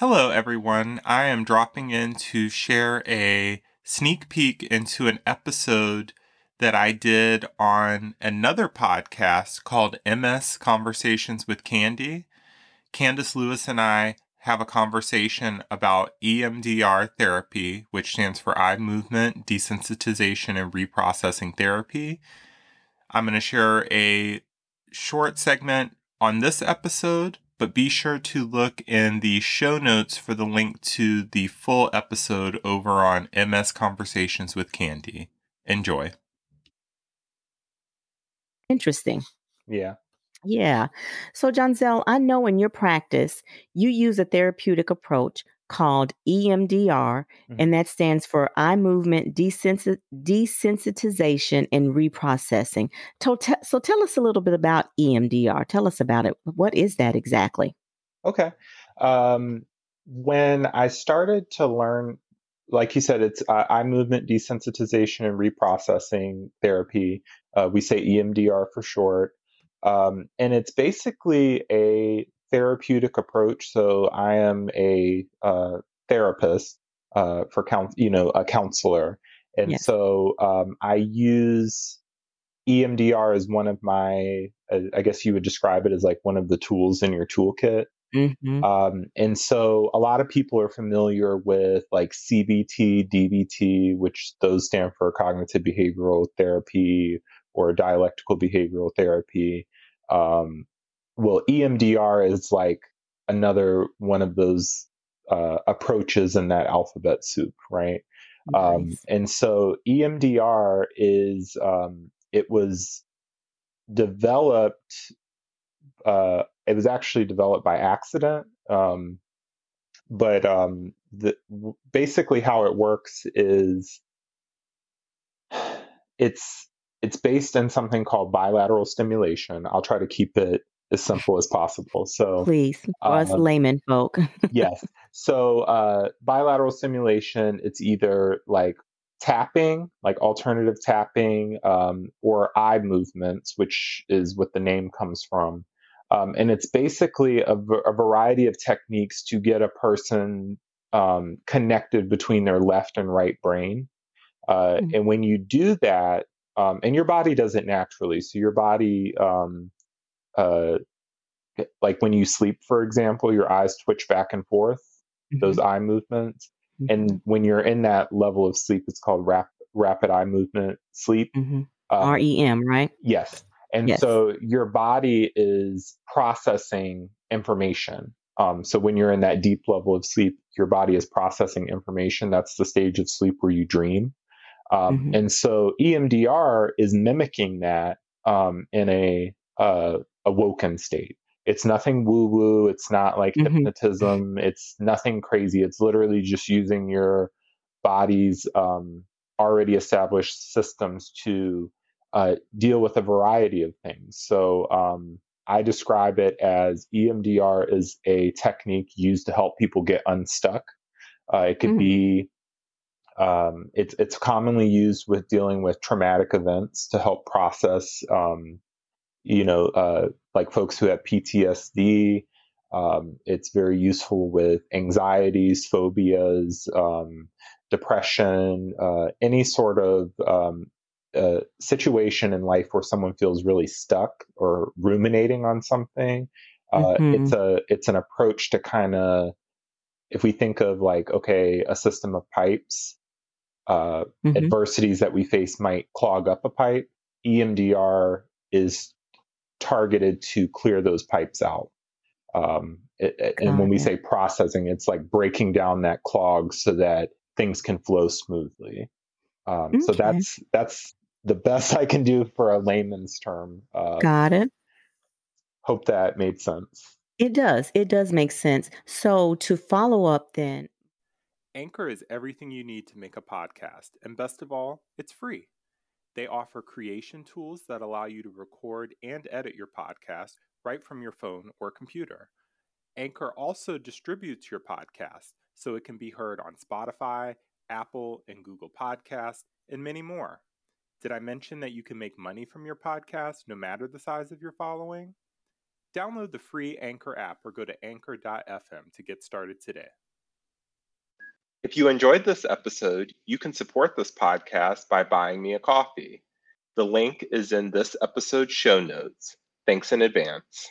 Hello, everyone. I am dropping in to share a sneak peek into an episode that I did on another podcast called MS Conversations with Candy. Candace Lewis and I have a conversation about EMDR therapy, which stands for eye movement desensitization and reprocessing therapy. I'm going to share a short segment on this episode, but be sure to look in the show notes for the link to the full episode over on MS Conversations with Candy. Enjoy. Interesting. Yeah. Yeah. So, Johnzelle, I know in your practice, you use a therapeutic approach called EMDR, mm-hmm. and that stands for eye movement desensit- desensitization and reprocessing. So, t- so, tell us a little bit about EMDR. Tell us about it. What is that exactly? Okay. Um, when I started to learn, like you said, it's uh, eye movement desensitization and reprocessing therapy. Uh, we say EMDR for short. Um, and it's basically a therapeutic approach. So I am a uh, therapist uh, for count, you know, a counselor, and yes. so um, I use EMDR as one of my, uh, I guess you would describe it as like one of the tools in your toolkit. Mm-hmm. Um, and so a lot of people are familiar with like CBT, DBT, which those stand for cognitive behavioral therapy or dialectical behavioral therapy. Um, well, EMDR is like another one of those uh, approaches in that alphabet soup, right? Um, nice. Um, and so EMDR is um, it was developed. Uh, it was actually developed by accident, um, but um, the, basically how it works is it's it's based in something called bilateral stimulation. I'll try to keep it as simple as possible. So please, for us um, layman folk. yes. So uh, bilateral stimulation, it's either like tapping, like alternative tapping, um, or eye movements, which is what the name comes from. Um, and it's basically a, a, variety of techniques to get a person um, connected between their left and right brain. Uh, mm-hmm. And when you do that, um, and your body does it naturally, so your body um, uh, like when you sleep, for example, your eyes twitch back and forth, mm-hmm. those eye movements. Mm-hmm. And when you're in that level of sleep, it's called rap- rapid eye movement sleep. Mm-hmm. Um, REM, right? Yes. And yes. so your body is processing information. Um, so when you're in that deep level of sleep, your body is processing information. That's the stage of sleep where you dream. Um, mm-hmm. And so EMDR is mimicking that um, in a uh, awoken state. It's nothing woo woo. It's not like mm-hmm. hypnotism. It's nothing crazy. It's literally just using your body's um, already established systems to uh, deal with a variety of things. So um, I describe it as EMDR is a technique used to help people get unstuck. Uh, it could mm. be um, it's it's commonly used with dealing with traumatic events to help process um, you know, uh, like folks who have PTSD. Um, it's very useful with anxieties, phobias, um, depression, uh, any sort of um, uh, situation in life where someone feels really stuck or ruminating on something. Uh, mm-hmm. It's a it's an approach to kind of if we think of like okay a system of pipes, uh, mm-hmm. adversities that we face might clog up a pipe. EMDR is targeted to clear those pipes out. Um, it, and when we say processing, it's like breaking down that clog so that things can flow smoothly. Um, okay. So that's that's the best I can do for a layman's term. Uh, Got it. Hope that made sense. It does. It does make sense. So to follow up, then, Anchor is everything you need to make a podcast, and best of all, it's free. They offer creation tools that allow you to record and edit your podcast right from your phone or computer. Anchor also distributes your podcast so it can be heard on Spotify, Apple, and Google Podcasts, and many more. Did I mention that you can make money from your podcast no matter the size of your following? Download the free Anchor app or go to anchor.fm to get started today. If you enjoyed this episode, you can support this podcast by buying me a coffee. The link is in this episode's show notes. Thanks in advance.